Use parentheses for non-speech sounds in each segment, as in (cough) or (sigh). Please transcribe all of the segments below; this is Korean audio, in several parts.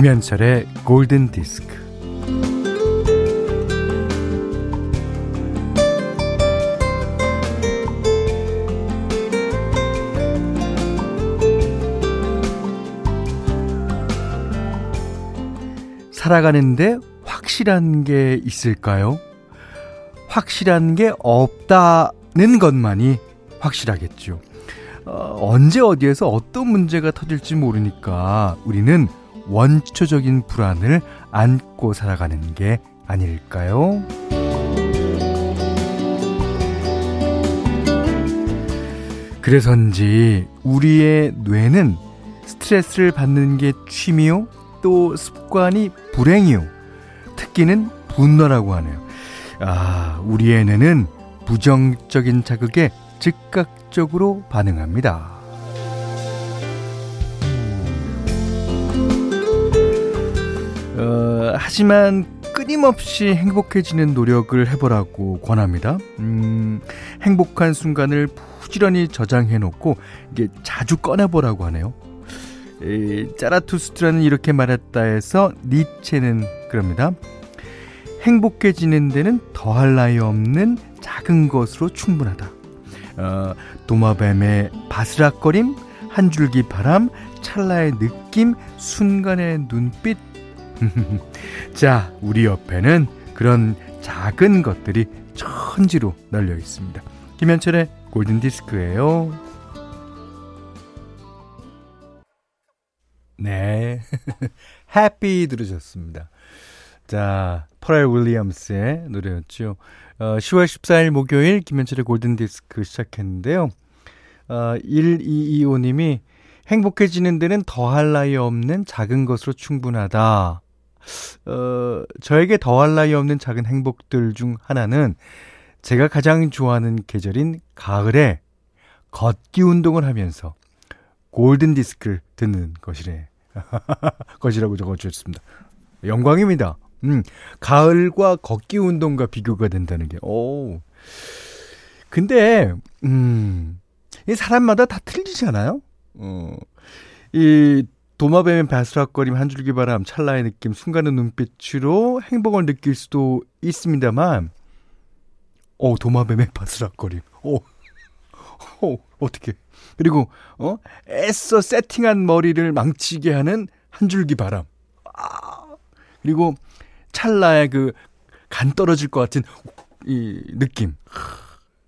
김현철의 골든 디스크. 살아가는데 확실한 게 있을까요? 확실한 게 없다는 것만이 확실하겠죠. 어, 언제 어디에서 어떤 문제가 터질지 모르니까 우리는 원초적인 불안을 안고 살아가는 게 아닐까요? 그래서인지 우리의 뇌는 스트레스를 받는 게 취미요, 또 습관이 불행이요, 특기는 분노라고 하네요. 아, 우리의 뇌는 부정적인 자극에 즉각적으로 반응합니다. 어, 하지만 끊임없이 행복해지는 노력을 해보라고 권합니다. 음, 행복한 순간을 부지런히 저장해 놓고 이게 자주 꺼내보라고 하네요. 에, 짜라투스트라는 이렇게 말했다 해서 니체는 그럽니다. 행복해지는 데는 더할 나위 없는 작은 것으로 충분하다. 어, 도마뱀의 바스락거림, 한 줄기 바람, 찰나의 느낌, 순간의 눈빛. (laughs) 자, 우리 옆에는 그런 작은 것들이 천지로 널려 있습니다. 김현철의 골든 디스크예요. 네. (laughs) 해피 들으셨습니다. 자, 퍼렐 윌리엄스의 노래였죠. 어, 10월 14일 목요일 김현철의 골든 디스크 시작했는데요. 어, 1225님이 행복해지는 데는 더할 나위 없는 작은 것으로 충분하다. 어, 저에게 더할 나위 없는 작은 행복들 중 하나는 제가 가장 좋아하는 계절인 가을에 걷기 운동을 하면서 골든 디스크를 듣는 것이래. (laughs) 것이라고 적어주셨습니다. 영광입니다. 음, 가을과 걷기 운동과 비교가 된다는 게, 오. 근데, 음, 이 사람마다 다 틀리잖아요? 어, 이 도마뱀의 바스락거림, 한 줄기 바람, 찰나의 느낌, 순간의 눈빛으로 행복을 느낄 수도 있습니다만, 오, 도마뱀의 바스락거림. 오, 오, 어떻게. 그리고, 어, 애써 세팅한 머리를 망치게 하는 한 줄기 바람. 아, 그리고 찰나의 그 간 떨어질 것 같은 이 느낌.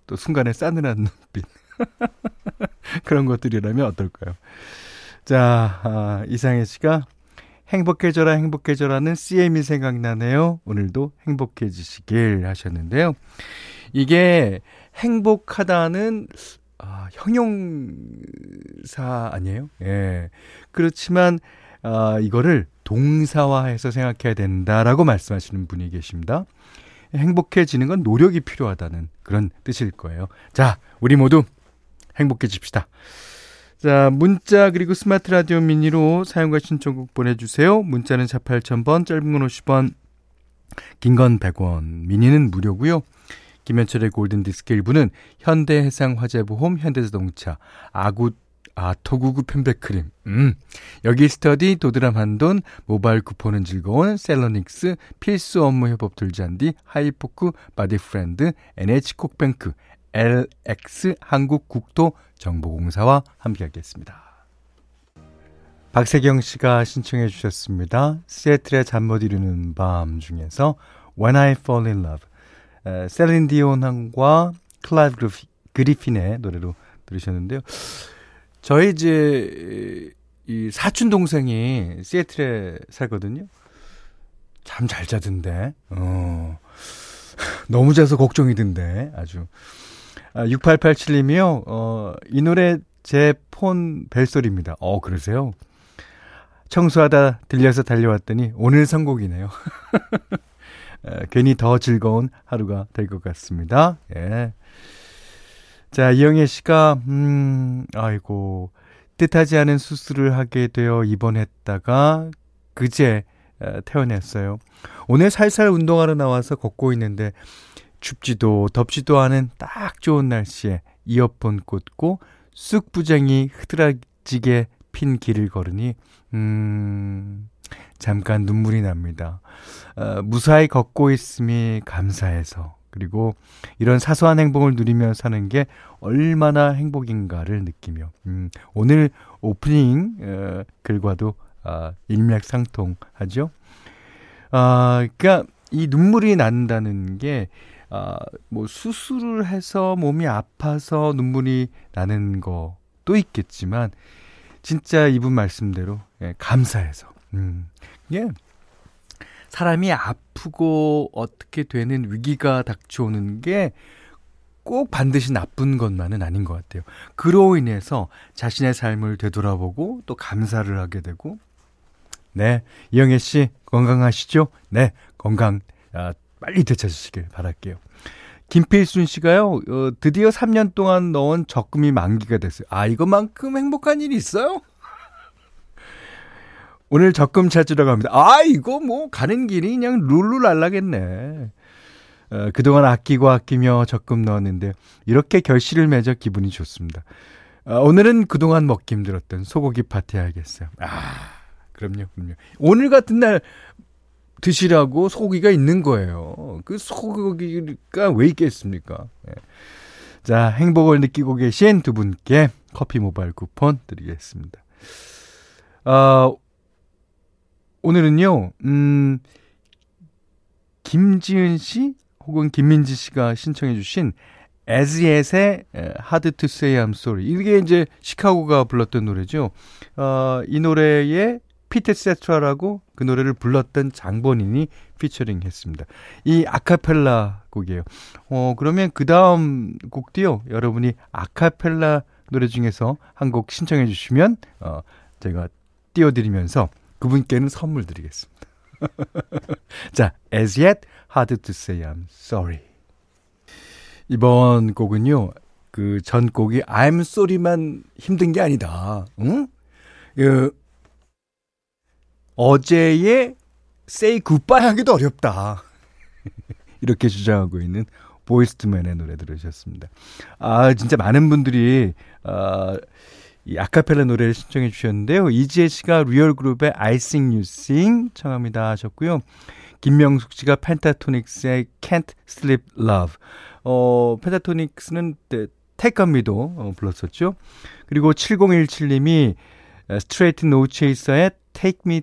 또 순간에 싸늘한 눈빛. (laughs) 그런 것들이라면 어떨까요? 자, 아, 이상해 씨가 행복해져라, 행복해져라는 CM이 생각나네요. 오늘도 행복해지시길 하셨는데요. 이게 행복하다는 아, 형용사 아니에요? 예. 그렇지만 아, 이거를 동사화해서 생각해야 된다라고 말씀하시는 분이 계십니다. 행복해지는 건 노력이 필요하다는 그런 뜻일 거예요. 자, 우리 모두 행복해집시다. 자, 문자 그리고 스마트 라디오 미니로 사용과 신청곡 보내주세요. 문자는 4 8000번, 짧은 건 50원, 긴 건 100원, 미니는 무료고요. 김현철의 골든디스크 1부는 현대해상화재보험, 현대자동차, 아구 아, 토구구 편백크림. 음. 여기 스터디, 도드람 한돈, 모바일 쿠폰은 즐거운, 셀러닉스, 필수 업무 협업 들잔디, 하이포크, 바디프렌드, NH콕뱅크, LX 한국국토정보공사와 함께하겠습니다. 박세경 씨가 신청해 주셨습니다. 시애틀의 잠 못 이루는 밤 중에서 When I Fall in Love. 셀린 디온과 클라이브 그리핀의 노래로 들으셨는데요. 저희 이제 이 사촌 동생이 시애틀에 살거든요. 잠 잘 자던데. 어. (laughs) 너무 자서 걱정이던데. 아주. 아, 6887님이요. 어, 이 노래 제 폰 벨소리입니다. 어, 그러세요? 청소하다 들려서 달려왔더니 오늘 선곡이네요. (laughs) 에, 괜히 더 즐거운 하루가 될 것 같습니다. 예. 자, 이영애 씨가, 음, 아이고, 뜻하지 않은 수술을 하게 되어 입원했다가 그제 태어났어요. 오늘 살살 운동하러 나와서 걷고 있는데 춥지도 덥지도 않은 딱 좋은 날씨에 이어폰 꽂고 쑥부쟁이 흐드러지게 핀 길을 걸으니, 음, 잠깐 눈물이 납니다. 어, 무사히 걷고 있음이 감사해서 그리고 이런 사소한 행복을 누리며 사는 게 얼마나 행복인가를 느끼며 음, 오늘 오프닝 어, 글과도 아, 일맥상통하죠. 아, 그러니까 이 눈물이 난다는 게 아, 뭐 수술을 해서 몸이 아파서 눈물이 나는 것도 있겠지만 진짜 이분 말씀대로 예, 감사해서 음. 예. 사람이 아프고 어떻게 되는 위기가 닥쳐오는 게 꼭 반드시 나쁜 것만은 아닌 것 같아요. 그로 인해서 자신의 삶을 되돌아보고 또 감사를 하게 되고, 네. 이영애 씨, 건강하시죠? 네. 건강, 아, 빨리 되찾으시길 바랄게요. 김필순 씨가요, 어, 드디어 3년 동안 넣은 적금이 만기가 됐어요. 아, 이것만큼 행복한 일이 있어요? 오늘 적금 찾으러 갑니다. 아, 이거 뭐 가는 길이 그냥 룰루랄라겠네. 어, 그동안 아끼고 아끼며 적금 넣었는데 이렇게 결실을 맺어 기분이 좋습니다. 어, 오늘은 그동안 먹기 힘들었던 소고기 파티 해야겠어요. 아, 그럼요, 그럼요. 오늘 같은 날 드시라고 소고기가 있는 거예요. 그 소고기가 왜 있겠습니까? 네. 자, 행복을 느끼고 계신 두 분께 커피 모바일 쿠폰 드리겠습니다. 어, 오늘은요, 음, 김지은 씨 혹은 김민지 씨가 신청해주신 에즈엣의 Hard to Say I'm Sorry. 이게 이제 시카고가 불렀던 노래죠. 어, 이 노래에 피트 세트라라고 그 노래를 불렀던 장본인이 피처링 했습니다. 이 아카펠라 곡이에요. 어, 그러면 그 다음 곡도요, 여러분이 아카펠라 노래 중에서 한 곡 신청해 주시면, 어, 제가 띄워드리면서 그분께는 선물 드리겠습니다. (laughs) 자, as yet, hard to say I'm sorry. 이번 곡은요, 그 전 곡이 I'm sorry만 힘든 게 아니다. 응? 그, 어제의 say goodbye 하기도 어렵다. (laughs) 이렇게 주장하고 있는 보이스투맨의 노래 들으셨습니다. 아, 진짜 많은 분들이, 아, 이 아카펠라 노래를 신청해 주셨는데요. 이지혜 씨가 리얼 그룹의 I Sing You Sing 청합니다 하셨고요. 김명숙 씨가 펜타토닉스의 Can't Sleep Love. 어, 펜타토닉스는 Take Me도 어, 불렀었죠. 그리고 7017님이 Straight No Chaser의 Take Me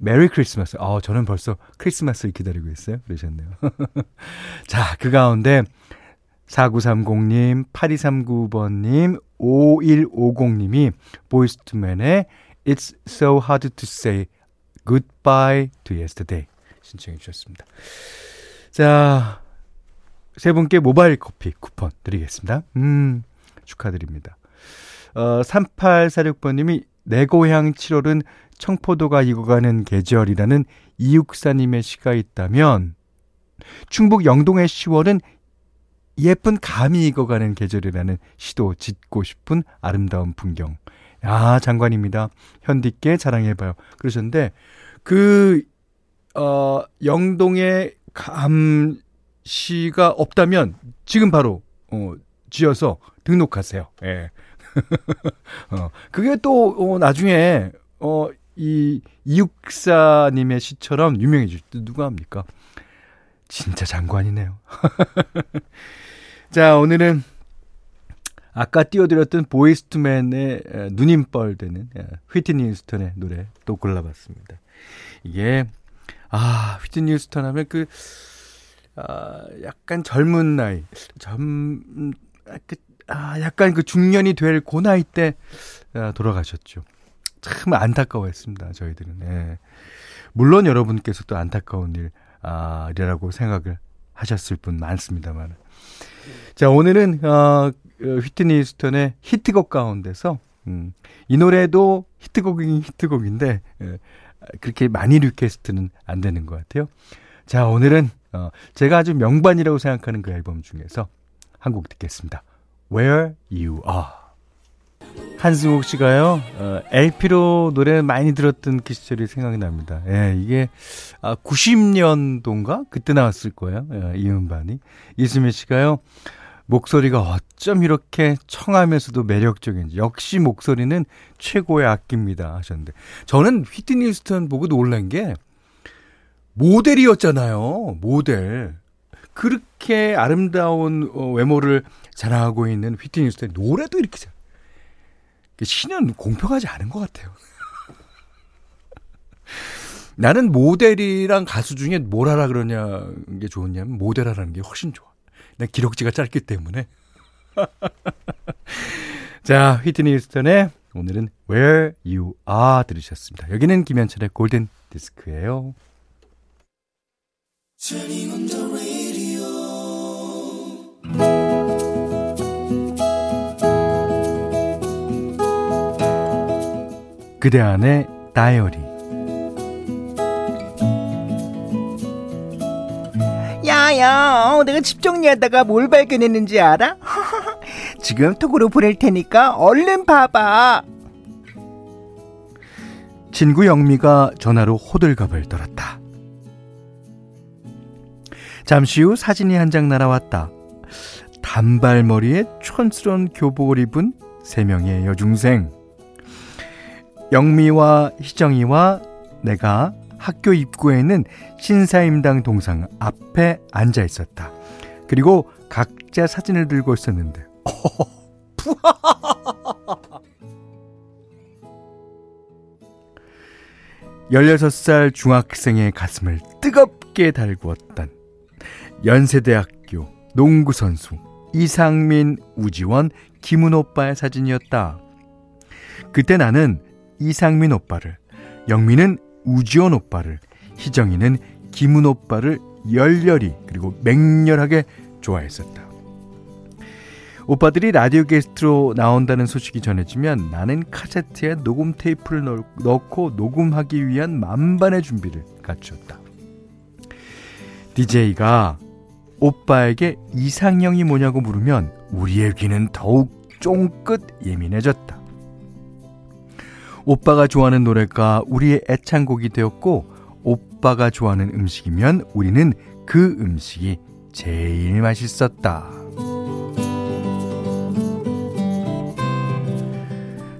Merry Christmas. 아, 저는 벌써 크리스마스를 기다리고 있어요. 그러셨네요. (laughs) 자, 그 가운데 4930님, 8239번님, 5150님이 보이스투맨의 It's so hard to say goodbye to yesterday 신청해 주셨습니다. 자, 세 분께 모바일 커피 쿠폰 드리겠습니다. 음, 축하드립니다. 어, 3846번님이 내 고향 7월은 청포도가 익어가는 계절이라는 이육사님의 시가 있다면 충북 영동의 10월은 예쁜 감이 익어가는 계절이라는 시도 짓고 싶은 아름다운 풍경. 아, 장관입니다. 현디께 자랑해봐요. 그러셨는데, 그, 어, 영동에 감시가 없다면 지금 바로, 어, 지어서 등록하세요. 예. (laughs) 어, 그게 또, 어, 나중에, 어, 이, 이육사님의 시처럼 유명해질 때 누가 합니까? 진짜 장관이네요. (laughs) 자, 오늘은 아까 띄워드렸던 보이스투맨의 누님뻘 되는 휘트니 휴스턴의 노래 또 골라봤습니다. 이게 아 휘트니 휴스턴 하면 그 아, 약간 젊은 나이, 젊, 그, 아, 약간 그 중년이 될 고 나이 때 아, 돌아가셨죠. 참 안타까워했습니다. 저희들은. 예. 물론 여러분께서도 안타까운 일, 아, 이라고 생각을 하셨을 분 많습니다만. 자, 오늘은, 어, 휘트니 휴스턴의 히트곡 가운데서, 음, 이 노래도 히트곡이긴 히트곡인데, 예, 그렇게 많이 request는 안 되는 것 같아요. 자, 오늘은, 어, 제가 아주 명반이라고 생각하는 그 앨범 중에서 한 곡 듣겠습니다. Where You Are. 한승욱 씨가요, 어, LP로 노래 많이 들었던 그 시절이 생각이 납니다. 예, 이게, 아, 90년도인가? 그때 나왔을 거예요. 예, 이 음반이. 이수미 씨가요, 목소리가 어쩜 이렇게 청하면서도 매력적인지 역시 목소리는 최고의 악기입니다 하셨는데 저는 휘트니 휴스턴 보고 놀란 게 모델이었잖아요 모델 그렇게 아름다운 어, 외모를 자랑하고 있는 휘트니 휴스턴 노래도 이렇게 잘 신은 공평하지 않은 것 같아요 (laughs) 나는 모델이랑 가수 중에 뭘 하라 그러냐 게 좋냐면 모델하라는 게 훨씬 좋아. 난 기록지가 짧기 때문에. (laughs) 자, 휘트니 휴스턴의 오늘은 Where You Are 들으셨습니다. 여기는 김현철의 골든 디스크예요. 그대 안의 다이어리 야야, 내가 집 정리하다가 뭘 발견했는지 알아? (laughs) 지금 톡으로 보낼 테니까 얼른 봐봐. 친구 영미가 전화로 호들갑을 떨었다. 잠시 후 사진이 한 장 날아왔다. 단발머리에 촌스러운 교복을 입은 세 명의 여중생. 영미와 희정이와 내가 학교 입구에는 신사임당 동상 앞에 앉아 있었다. 그리고 각자 사진을 들고 있었는데, (laughs) 16살 중학생의 가슴을 뜨겁게 달구었던 연세대학교 농구선수 이상민, 우지원, 김은 오빠의 사진이었다. 그때 나는 이상민 오빠를, 영민은 우지원 오빠를, 희정이는 김은 오빠를 열렬히 그리고 맹렬하게 좋아했었다. 오빠들이 라디오 게스트로 나온다는 소식이 전해지면 나는 카세트에 녹음 테이프를 넣고 녹음하기 위한 만반의 준비를 갖추었다. DJ가 오빠에게 이상형이 뭐냐고 물으면 우리의 귀는 더욱 쫑긋 예민해졌다. 오빠가 좋아하는 노래가 우리의 애창곡이 되었고 오빠가 좋아하는 음식이면 우리는 그 음식이 제일 맛있었다.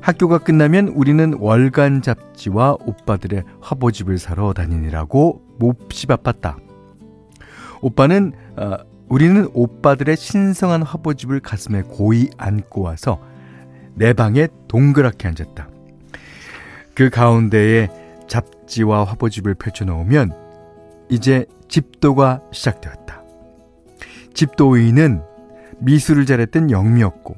학교가 끝나면 우리는 월간 잡지와 오빠들의 화보집을 사러 다니느라고 몹시 바빴다. 오빠는 어, 우리는 오빠들의 신성한 화보집을 가슴에 고이 안고 와서 내 방에 동그랗게 앉았다. 그 가운데에 잡지와 화보집을 펼쳐놓으면 이제 집도가 시작되었다. 집도의는 미술을 잘했던 영미였고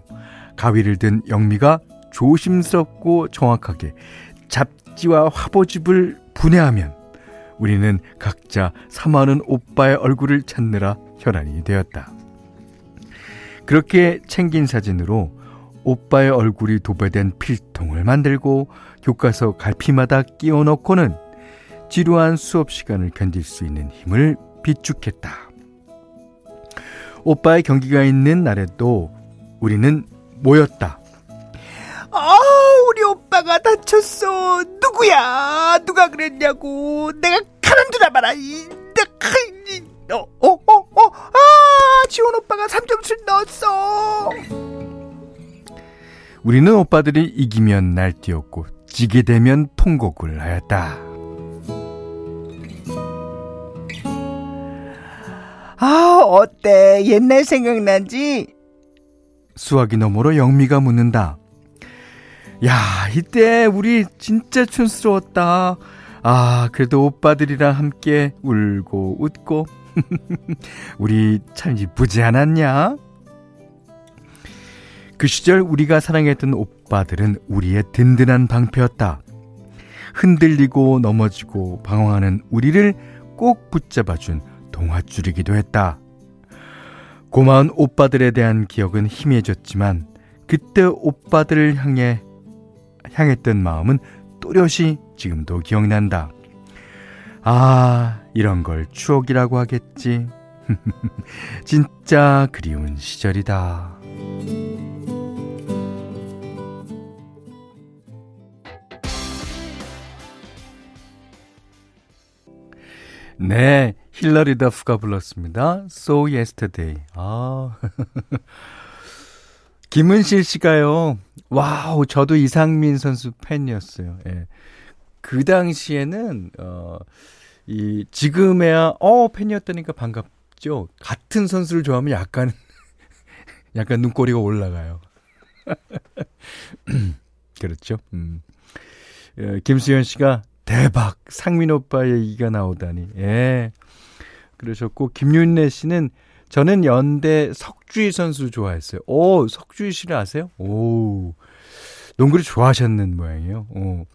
가위를 든 영미가 조심스럽고 정확하게 잡지와 화보집을 분해하면 우리는 각자 사마는 오빠의 얼굴을 찾느라 혈안이 되었다. 그렇게 챙긴 사진으로 오빠의 얼굴이 도배된 필통을 만들고 교과서 갈피마다 끼워 넣고는 지루한 수업 시간을 견딜 수 있는 힘을 비축했다. 오빠의 경기가 있는 날에도 우리는 모였다. 아, 우리 오빠가 다쳤어. 누구야? 누가 그랬냐고. 내가 가만두라 봐라. 이, 내가, 어, 어, 어, 어, 아, 지원 오빠가 3점씩 넣었어. 우리는 오빠들이 이기면 날뛰었고 지게 되면 통곡을 하였다. 아, 어때? 옛날 생각나지? 수화기 너머로 영미가 묻는다. 야, 이때 우리 진짜 촌스러웠다. 아, 그래도 오빠들이랑 함께 울고 웃고. (laughs) 우리 참 이쁘지 않았냐? 그 시절 우리가 사랑했던 오빠들은 우리의 든든한 방패였다. 흔들리고 넘어지고 방황하는 우리를 꼭 붙잡아준 동화줄이기도 했다. 고마운 오빠들에 대한 기억은 희미해졌지만 그때 오빠들을 향해 향했던 마음은 또렷이 지금도 기억난다. 아, 이런 걸 추억이라고 하겠지. (laughs) 진짜 그리운 시절이다. 네, 힐러리 더프가 불렀습니다. So Yesterday. 아. (laughs) 김은실 씨가요. 와우, 저도 이상민 선수 팬이었어요. 예. 그 당시에는 어, 이 지금에야 어 팬이었다니까 반갑죠. 같은 선수를 좋아하면 약간 (laughs) 약간 눈꼬리가 올라가요. (laughs) 그렇죠. 음. 예, 김수현 씨가 대박 상민 오빠의 얘기가 나오다니. 예. 그러셨고 김윤래 씨는 저는 연대 석주희 선수 좋아했어요. 오, 석주희 씨를 아세요? 오. 농구를 좋아하셨는 모양이에요. 오.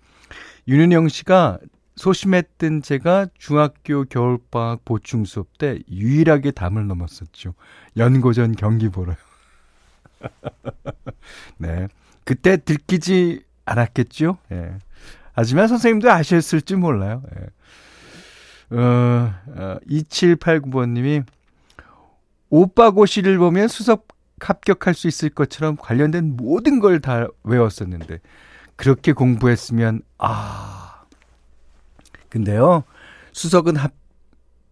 윤은영 씨가 소심했던 제가 중학교 겨울방학 보충 수업 때 유일하게 담을 넘었었죠. 연고전 경기 보러요. (laughs) 네. 그때 들키지 않았겠죠? 예. 하지만 선생님도 아셨을지 몰라요. 예. 어, 어, 2789번님이 오빠 고시를 보면 수석 합격할 수 있을 것처럼 관련된 모든 걸 다 외웠었는데 그렇게 공부했으면 아 근데요 수석은 합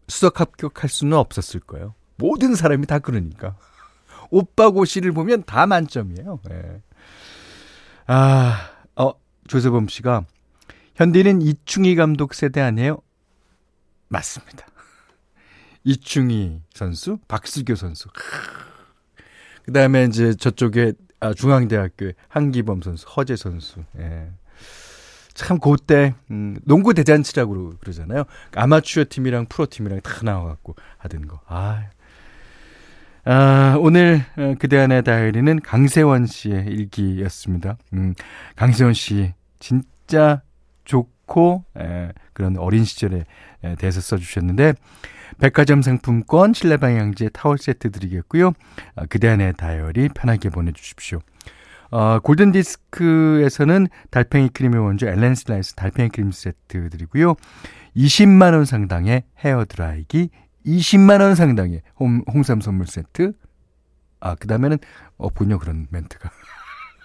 수석 합격할 수는 없었을 거예요. 모든 사람이 다 그러니까 오빠 고시를 보면 다 만점이에요. 네. 아, 어 조세범 씨가 현디는 이충희 감독 세대 아니에요? 맞습니다. (laughs) 이충희 선수, 박수교 선수. 그 다음에 이제 저쪽에 아, 중앙대학교의 한기범 선수, 허재 선수. 예. 참 그때 음, 농구 대잔치라고 그러잖아요. 아마추어 팀이랑 프로 팀이랑 다 나와갖고 하던 거. 아, 아 오늘 어, 그대 안의 다이어리는 강세원 씨의 일기였습니다. 음, 강세원 씨 진짜 좋고 에, 그런 어린 시절에 에, 대해서 써주셨는데 백화점 상품권, 실내 방향제 타월 세트 드리겠고요. 아, 그대 안의 다이어리 편하게 보내주십시오. 어, 골든 디스크에서는 달팽이 크림의 원조 엘렌 슬라이스 달팽이 크림 세트 드리고요. 20만 원 상당의 헤어 드라이기, 20만 원 상당의 홍, 홍삼 선물 세트. 아, 그 다음에는 없군요. 그런 멘트가.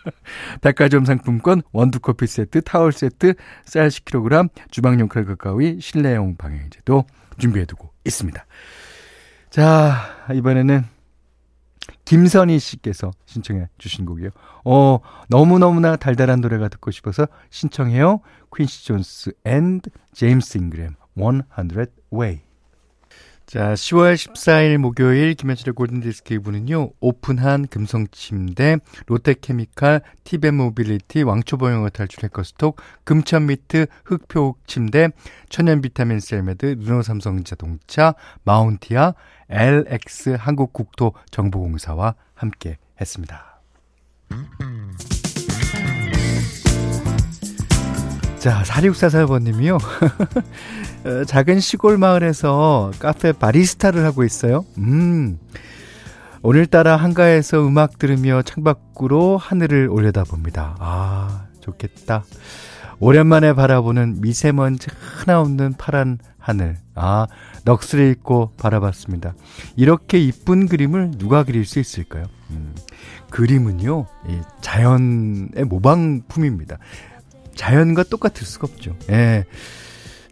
(laughs) 백화점 상품권, 원두커피 세트, 타월 세트, 쌀 10kg, 주방용 칼과 가위, 실내용 방향제도 준비해두고 있습니다. 자, 이번에는 김선희 씨께서 신청해 주신 곡이요. 어, 너무너무나 달달한 노래가 듣고 싶어서 신청해요. 퀸시 존스 and 제임스 잉그램 100 Ways. 자, 10월 14일 목요일 김현철의 골든디스크 2부는요, 오픈한 금성침대, 롯데케미칼, 티맵모빌리티, 왕초보영어 탈출 해커스톡, 금천미트, 흑표옥 침대, 천연 비타민 셀메드, 르노삼성자동차, 마운티아, LX 한국국토정보공사와 함께 했습니다. 자, 4644번님이요. (laughs) 어, 작은 시골 마을에서 카페 바리스타를 하고 있어요. 음. 오늘따라 한가해서 음악 들으며 창밖으로 하늘을 올려다봅니다. 아, 좋겠다. 오랜만에 바라보는 미세먼지 하나 없는 파란 하늘. 아, 넋을 잃고 바라봤습니다. 이렇게 이쁜 그림을 누가 그릴 수 있을까요? 음, 그림은요, 이 자연의 모방품입니다. 자연과 똑같을 수가 없죠. 예.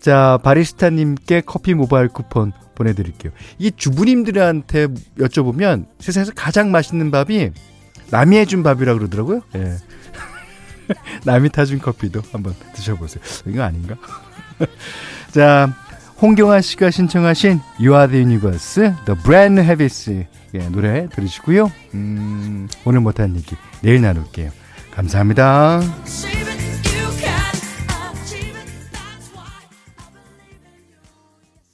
자, 바리스타님께 커피 모바일 쿠폰 보내드릴게요. 이 주부님들한테 여쭤보면 세상에서 가장 맛있는 밥이 남이 해준 밥이라고 그러더라고요. 예. (laughs) 남이 타준 커피도 한번 드셔보세요. 이거 아닌가? (laughs) 자, 홍경아 씨가 신청하신 You Are the Universe, The Brand Habits 예, 노래 들으시고요. 음, 오늘 못한 얘기 내일 나눌게요. 감사합니다.